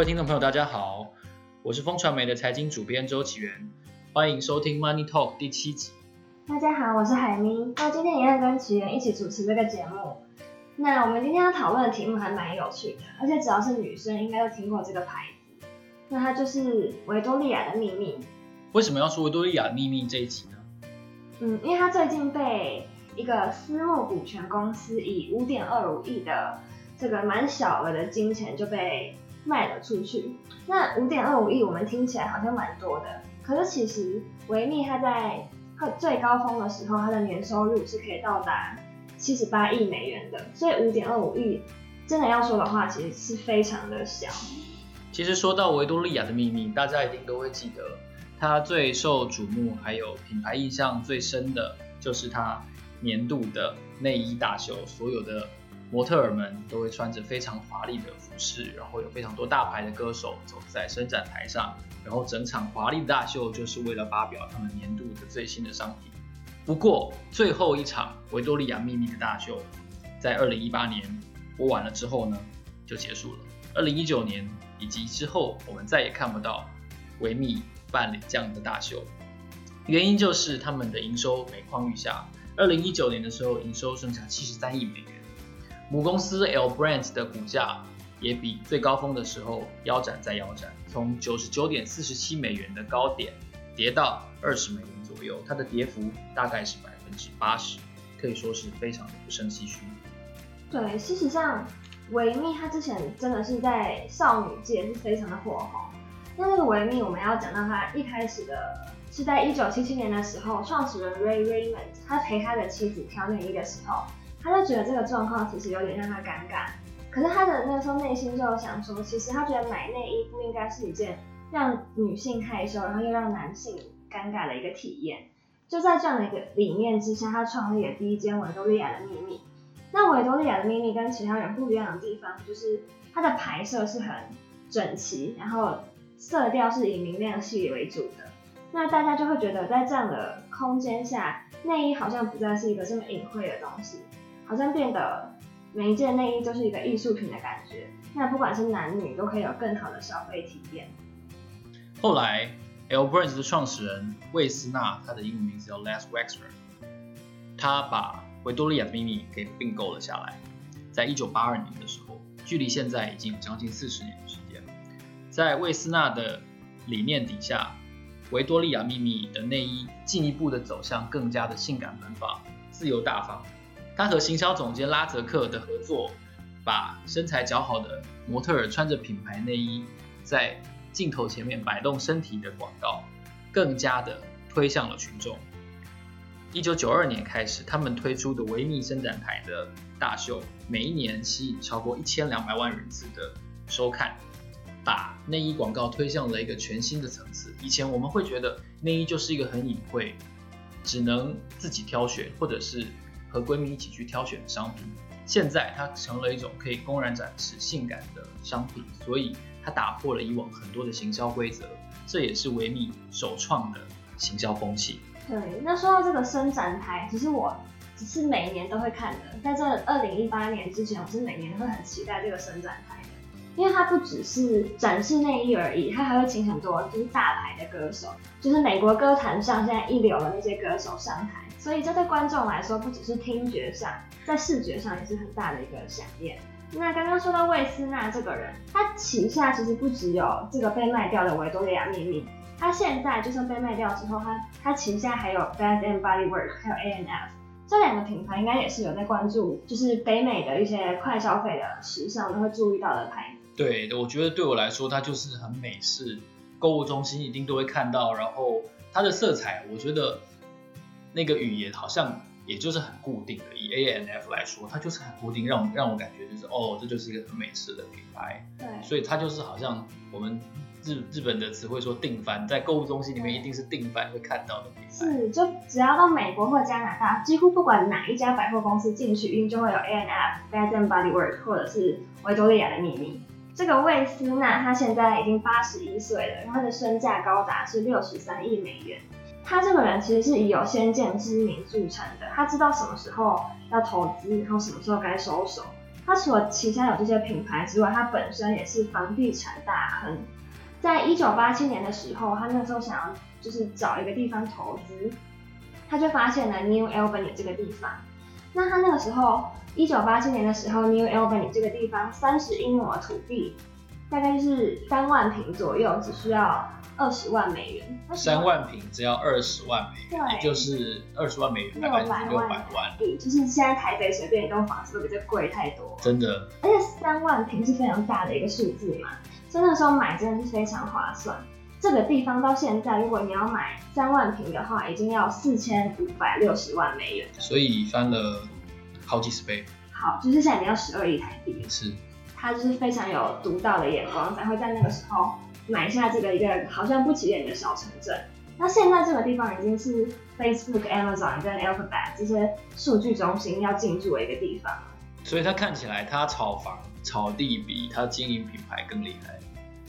位听众朋友，大家好，我是风传媒的财经主编周启源，欢迎收听 Money Talk 第七集。大家好，我是海咪，那今天也要跟启源一起主持这个节目。那我们今天要讨论的题目还蛮有趣的，而且只要是女生应该都听过这个牌子。那它就是维多利亚的秘密。为什么要说维多利亚的秘密这一集呢？嗯，因为它最近被一个私募股权公司以五点二五亿的这个蛮小额的金钱就被卖了出去。那五点二五亿我们听起来好像蛮多的，可是其实维密它在最高峰的时候，它的年收入是可以到达七十八亿美元的，所以五点二五亿真的要说的话，其实是非常的小。其实说到维多利亚的秘密，大家一定都会记得，它最受瞩目，还有品牌印象最深的，就是它年度的内衣大秀。所有的模特儿们都会穿着非常华丽的服饰，然后有非常多大牌的歌手走在伸展台上，然后整场华丽的大秀就是为了发表他们年度的最新的商品。不过，最后一场维多利亚秘密的大秀，在二零一八年播完了之后呢，就结束了。二零一九年以及之后，我们再也看不到维密办理这样的大秀。原因就是他们的营收每况愈下。二零一九年的时候，营收剩下七十三亿美元，母公司 L Brands 的股价也比最高峰的时候腰斩再腰斩，从九十九点四十七美元的高点跌到二十美元。左右，它的跌幅大概是百分之八十，可以说是非常的不胜唏嘘。对，事实上，维密它之前真的是在少女界是非常的火红。那这个维密，我们要讲到它一开始的是在一九七七年的时候，创始人 Ray Raymond 他陪他的妻子挑内衣的时候，他就觉得这个状况其实有点让他尴尬。可是他的那个时候内心就有想说，其实他觉得买内衣不应该是一件让女性害羞，然后又让男性。尴尬的一个体验，就在这样的一个理念之下，他创立了第一间维多利亚的秘密。那维多利亚的秘密跟其他人不一样的地方，就是它的牌色是很整齐，然后色调是以明亮系为主的。那大家就会觉得，在这样的空间下，内衣好像不再是一个这么隐晦的东西，好像变得每一件内衣都是一个艺术品的感觉。那不管是男女，都可以有更好的消费体验。后来。L Brands 的创始人魏斯纳，他的英文名字叫 Les Wexner，他把维多利亚的秘密给并购了下来。在一九八二年的时候，距离现在已经有将近四十年的时间。在魏斯纳的理念底下，维多利亚秘密的内衣进一步的走向更加的性感奔放、自由大方。他和行销总监拉泽克的合作，把身材姣好的模特儿穿着品牌内衣在镜头前面摆动身体的广告，更加的推向了群众。一九九二年开始，他们推出的维密伸展台的大秀，每一年吸引超过一千两百万人次的收看，把内衣广告推向了一个全新的层次。以前我们会觉得内衣就是一个很隐晦，只能自己挑选，或者是和闺蜜一起去挑选的商品。现在它成了一种可以公然展示性感的商品，所以。它打破了以往很多的行销规则，这也是维密首创的行销风气。对，那说到这个伸展台，其实我只是每年都会看的。在这二零一八年之前，我是每年都会很期待这个伸展台的，因为它不只是展示内衣而已，它还会请很多就是大牌的歌手，就是美国歌坛上现在一流的那些歌手上台，所以这对观众来说，不只是听觉上，在视觉上也是很大的一个饗宴。那刚刚说到魏斯纳这个人，他旗下其实不只有这个被卖掉的维多利亚秘密，他现在就算被卖掉之后，他他旗下还有 Bath and Body Works，还有 A N F 这两个品牌，应该也是有在关注，就是北美的一些快消费的时尚都会注意到的牌子。对，我觉得对我来说，它就是很美式，购物中心一定都会看到，然后它的色彩，我觉得那个语言好像。也就是很固定的，以 A N F 来说，它就是很固定，让让我感觉就是哦，这就是一个很美式的品牌。对，所以它就是好像我们日日本的词汇说定番，在购物中心里面一定是定番会看到的品牌。是，就只要到美国或加拿大，几乎不管哪一家百货公司进去，一定就会有 A N F、Bath and Body Works 或者是维多利亚的秘密。这个魏斯纳他现在已经八十一岁了，然后他的身价高达是六十三亿美元。他这个人其实是以有先见之明著称的，他知道什么时候要投资，然后什么时候该收手。他除了旗下有这些品牌之外，他本身也是房地产大亨。在一九八七年的时候，他那时候想要就是找一个地方投资，他就发现了 New Albany 这个地方。那他那个时候，一九八七年的时候，New Albany 这个地方三十英亩的土地，大概就是三万平左右，只需要二十万美元。三万平只要二十万美元，对就是二十万美元，大概六百万。对，就是现在台北随便一栋房子都比这贵太多。真的。而且三万平是非常大的一个数字嘛。所以那时候买真的是非常划算。这个地方到现在，如果你要买三万平的话，已经要四千五百六十万美元，所以翻了好几十倍。好，就是现在你要十二亿台币。是。他就是非常有独到的眼光，才会在那个时候买下这个一个好像不起眼的小城镇。那现在这个地方已经是 Facebook、Amazon 跟 Alphabet 这些数据中心要进驻的一个地方。所以他看起来他炒房炒地比他经营品牌更厉害。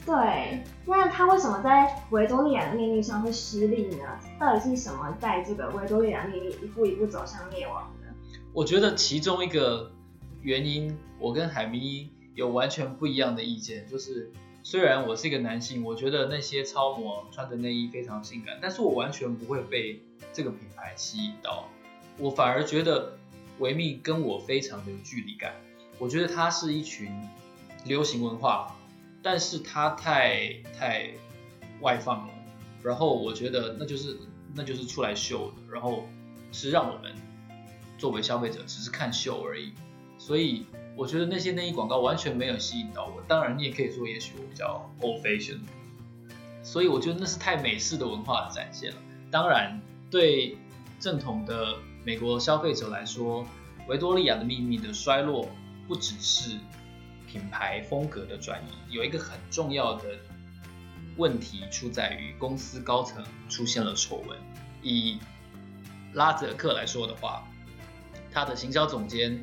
对，那他为什么在维多利亚的秘密上会失利呢？到底是什么在这个维多利亚秘密一步一步走向灭亡呢？我觉得其中一个原因，我跟海咪有完全不一样的意见，就是虽然我是一个男性，我觉得那些超模穿的内衣非常性感，但是我完全不会被这个品牌吸引到，我反而觉得维密跟我非常的有距离感。我觉得它是一群流行文化。但是它太太外放了，然后我觉得那就是那就是出来秀的，然后是让我们作为消费者只是看秀而已，所以我觉得那些内衣广告完全没有吸引到我。当然，你也可以说，也许我比较 old fashion，所以我觉得那是太美式的文化的展现了。当然，对正统的美国消费者来说，维多利亚的秘密的衰落不只是。品牌风格的转移有一个很重要的问题出在于公司高层出现了丑闻。以拉泽克来说的话，他的行销总监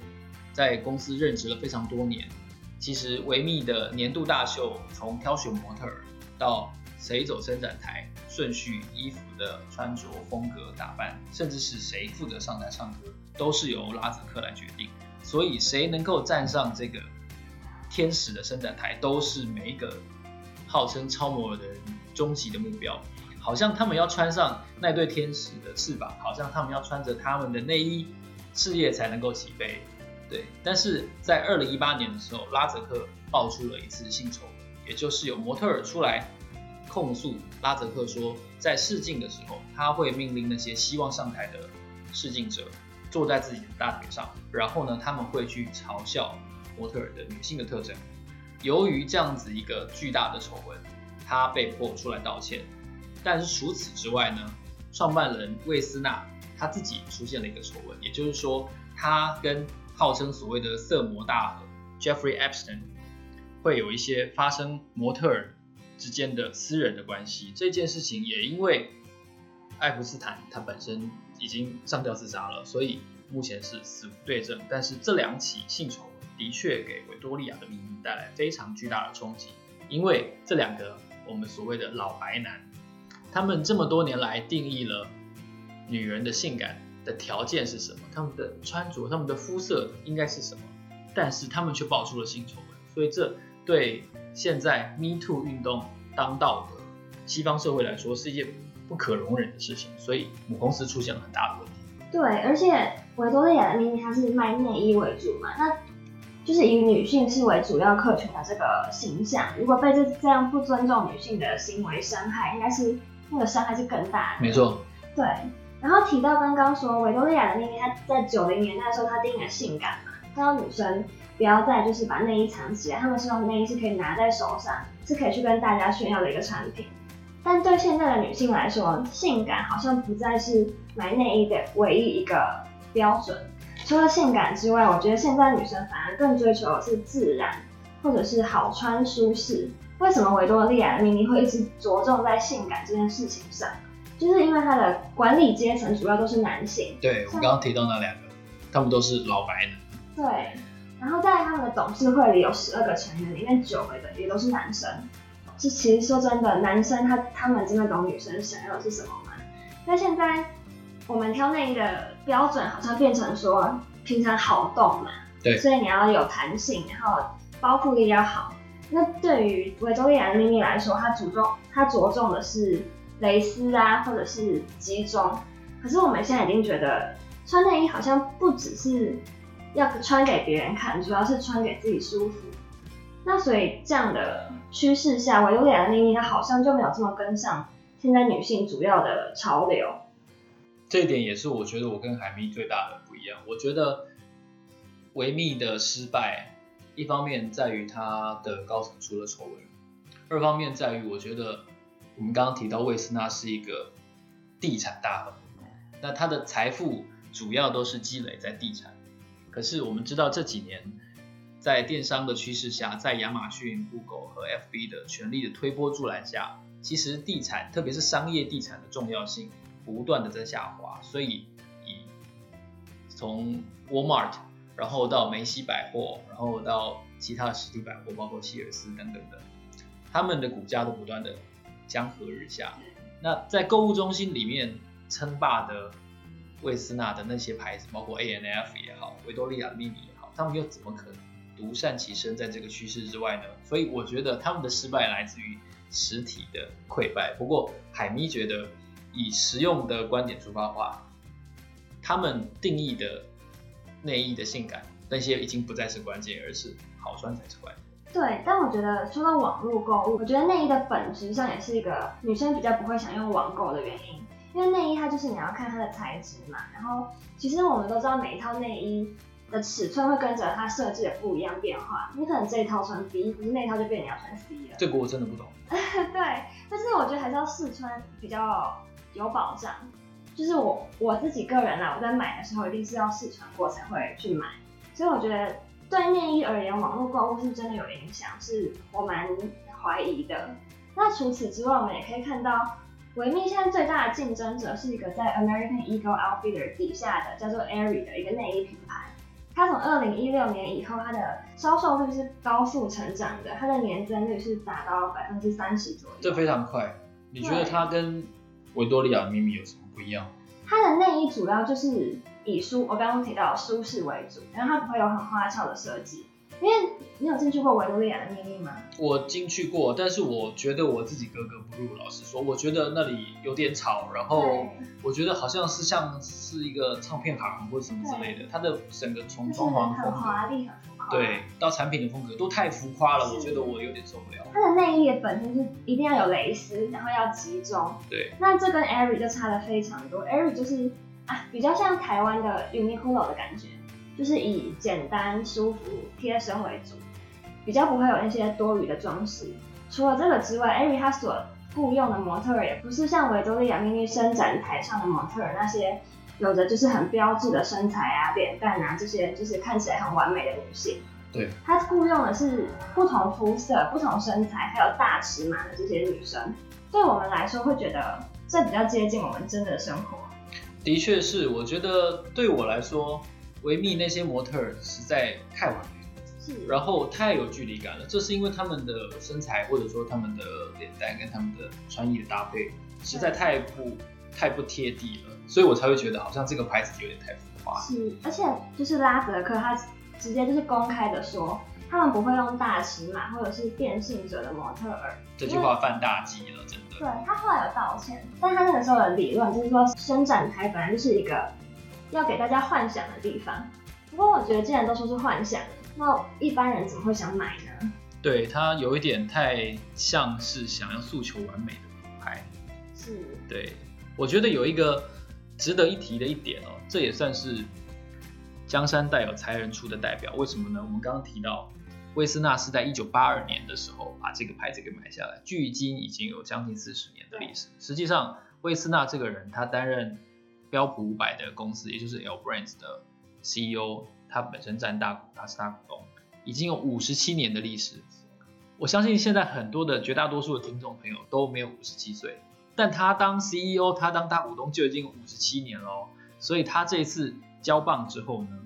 在公司任职了非常多年。其实维密的年度大秀，从挑选模特到谁走伸展台顺序、衣服的穿着风格、打扮，甚至是谁负责上台唱歌，都是由拉泽克来决定。所以谁能够站上这个天使的伸展台都是每一个号称超模的人终极的目标，好像他们要穿上那对天使的翅膀，好像他们要穿着他们的内衣，事业才能够起飞。对，但是在二零一八年的时候，拉泽克爆出了一次性丑，也就是有模特儿出来控诉拉泽克说，在试镜的时候，他会命令那些希望上台的试镜者坐在自己的大腿上，然后呢，他们会去嘲笑。模特儿的女性的特征，由于这样子一个巨大的丑闻，他被迫出来道歉。但是除此之外呢，创办人魏斯娜他自己出现了一个丑闻，也就是说，他跟号称所谓的色魔大亨 Jeffrey Epstein 会有一些发生模特儿之间的私人的关系。这件事情也因为爱普斯坦他本身已经上吊自杀了，所以目前是死无对证。但是这两起性丑。的确给维多利亚的秘密带来非常巨大的冲击，因为这两个我们所谓的老白男，他们这么多年来定义了女人的性感的条件是什么，他们的穿着、他们的肤色应该是什么，但是他们却爆出了性丑闻，所以这对现在 Me Too 运动当道的西方社会来说是一件不可容忍的事情，所以母公司出现了很大的问题。对，而且维多利亚的秘密它是卖内衣为主嘛，那。就是以女性是为主要客群的这个形象，如果被这这样不尊重女性的行为伤害，应该是那个伤害是更大的。没错。对。然后提到刚刚说维多利亚的秘密，她在九零年代的时候，她定义了性感嘛，她让女生不要再就是把内衣藏起来，她们希望内衣是可以拿在手上，是可以去跟大家炫耀的一个产品。但对现在的女性来说，性感好像不再是买内衣的唯一一个标准。除了性感之外，我觉得现在女生反而更追求的是自然，或者是好穿舒适。为什么维多利亚的秘密会一直着重在性感这件事情上？就是因为它的管理阶层主要都是男性。对，我刚刚提到那两个，他们都是老白男。对，然后在他们的董事会里有十二个成员，里面九个的也都是男生。是其实说真的，男生他他们真的懂女生想要的是什么吗？那现在。我们挑内衣的标准好像变成说平常好动嘛，对，所以你要有弹性，然后包覆力要好。那对于维多利亚的秘密来说，它着重它着重的是蕾丝啊，或者是集中。可是我们现在已经觉得穿内衣好像不只是要穿给别人看，主要是穿给自己舒服。那所以这样的趋势下，维多利亚的秘密它好像就没有这么跟上现在女性主要的潮流。这一点也是我觉得我跟海蜜最大的不一样。我觉得维密的失败，一方面在于它的高层出了丑闻，二方面在于我觉得我们刚刚提到魏斯纳是一个地产大亨。那他的财富主要都是积累在地产，可是我们知道这几年在电商的趋势下，在亚马逊、Google 和 FB 的全力的推波助澜下，其实地产，特别是商业地产的重要性不断的在下滑。所以以从 Walmart，然后到梅西百货，然后到其他的实体百货，包括希尔斯等等的，他们的股价都不断的江河日下。那在购物中心里面。称霸的魏斯娜的那些牌子，包括 A N F 也好，维多利亚秘密也好，他们又怎么可能独善其身在这个趋势之外呢？所以我觉得他们的失败来自于实体的溃败。不过海咪觉得，以实用的观点出发的话，他们定义的内衣的性感，那些已经不再是关键，而是好穿才是关键。对，但我觉得说到网络购物，我觉得内衣的本质上也是一个女生比较不会想用网购的原因。因为内衣它就是你要看它的材质嘛，然后其实我们都知道每一套内衣的尺寸会跟着它设计的不一样变化，你可能这一套穿 B，可是那一套就变你要穿 C 了。这个我真的不懂。对，但是我觉得还是要试穿比较有保障。就是我我自己个人啦，我在买的时候一定是要试穿过才会去买，所以我觉得对内衣而言，网络购物是真的有影响，是我蛮怀疑的。那除此之外，我们也可以看到。维密现在最大的竞争者是一个在 American Eagle Outfitter 底下的叫做 Aerie 的一个内衣品牌。它从二零一六年以后，它的销售率是高速成长的，它的年增率是达到百分之三十左右。这非常快。你觉得它跟维多利亚的秘密有什么不一样？它的内衣主要就是以舒，我刚刚提到舒适为主，然后它不会有很花俏的设计。因为你有进去过维多利亚的秘密吗？我进去过，但是我觉得我自己格格不入。老实说，我觉得那里有点吵，然后我觉得好像是像是一个唱片行或什么之类的。它的整个从装潢很华丽、很对，到产品的风格都太浮夸了，我觉得我有点受不了。它的内衣本身是一定要有蕾丝，然后要集中。对，那这跟 Aerie 就差了非常多。Aerie 就是啊，比较像台湾的 Uniqlo 的感觉。就是以简单、舒服、贴身为主，比较不会有那些多余的装饰。除了这个之外，Aerie 它所雇用的模特儿也不是像维多利亚秘密伸展台上的模特儿那些有着就是很标致的身材啊、脸蛋啊这些，就是看起来很完美的女性。对，她雇用的是不同肤色、不同身材还有大尺码的这些女生。对我们来说，会觉得这比较接近我们真的生活。的确是，我觉得对我来说。维密那些模特儿实在太完美，是，然后太有距离感了。这是因为他们的身材或者说他们的脸蛋跟他们的穿衣的搭配实在太不太不贴地了，所以我才会觉得好像这个牌子有点太浮夸。是，而且就是拉泽克他直接就是公开的说，他们不会用大尺码或者是变性者的模特儿。这句话犯大忌了，真的。对，他后来有道歉，但他那个时候的理论就是说，伸展台本来就是一个。要给大家幻想的地方，不过我觉得既然都说是幻想，那一般人怎么会想买呢？对，他有一点太像是想要诉求完美的品牌。是。对，我觉得有一个值得一提的一点哦，这也算是江山代有才人出的代表。为什么呢？我们刚刚提到，魏斯纳是在一九八二年的时候把这个牌子给买下来，距今已经有将近四十年的历史。实际上，魏斯纳这个人，他担任。标普五百的公司，也就是 L Brands 的 CEO，他本身占大股，他是大股东，已经有五十七年的历史。我相信现在很多的绝大多数的听众朋友都没有五十七岁，但他当 CEO，他当大股东就已经五十七年喽。所以他这一次交棒之后呢，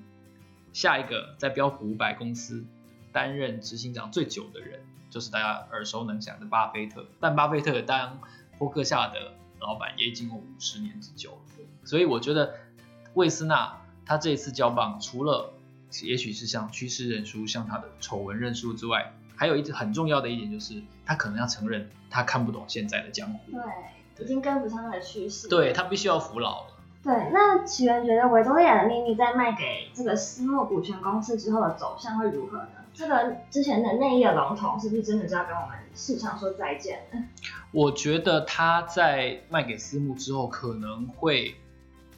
下一个在标普五百公司担任执行长最久的人，就是大家耳熟能详的巴菲特。但巴菲特当波克夏的老板也已经有五十年之久了。所以我觉得魏斯娜她这一次交棒，除了也许是像趋势认输、像他的丑闻认输之外，还有一很重要的一点就是，他可能要承认他看不懂现在的江湖，对，已经跟不上他的趋势，对，他必须要服老了。对，那起源觉得维多利亚的秘密在卖给这个私募股权公司之后的走向会如何呢？这个之前的内衣的龙头是不是真的就要跟我们市场说再见了？我觉得他在卖给私募之后可能会。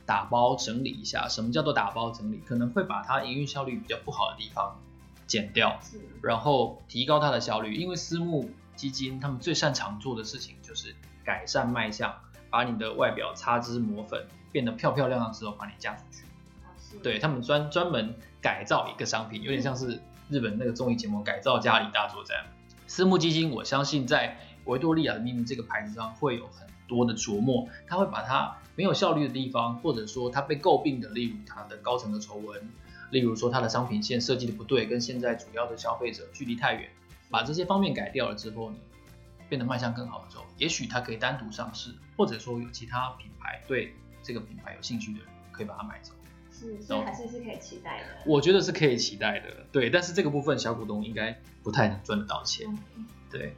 打包整理一下，什么叫做打包整理？可能会把它营运效率比较不好的地方减掉，然后提高它的效率。因为私募基金他们最擅长做的事情就是改善卖相，把你的外表擦脂抹粉，变得漂漂亮亮之后把你嫁出去。对，他们专专门改造一个商品，有点像是日本那个综艺节目《改造家里大作战》。私募基金，我相信在维多利亚的秘密这个牌子上会有很多的琢磨，他会把它。没有效率的地方，或者说它被诟病的，例如它的高层的丑闻，例如说它的商品线设计的不对，跟现在主要的消费者距离太远，把这些方面改掉了之后呢，变得卖相更好的时候，也许它可以单独上市，或者说有其他品牌对这个品牌有兴趣的人可以把它买走。是，所以还是是可以期待的。我觉得是可以期待的，对，但是这个部分小股东应该不太能赚得到钱。对，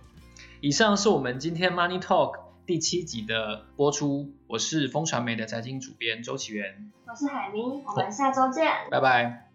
以上是我们今天 Money Talk。第七集的播出，我是风传媒的财经主编周启源，我是海咪，我们下周见，拜拜。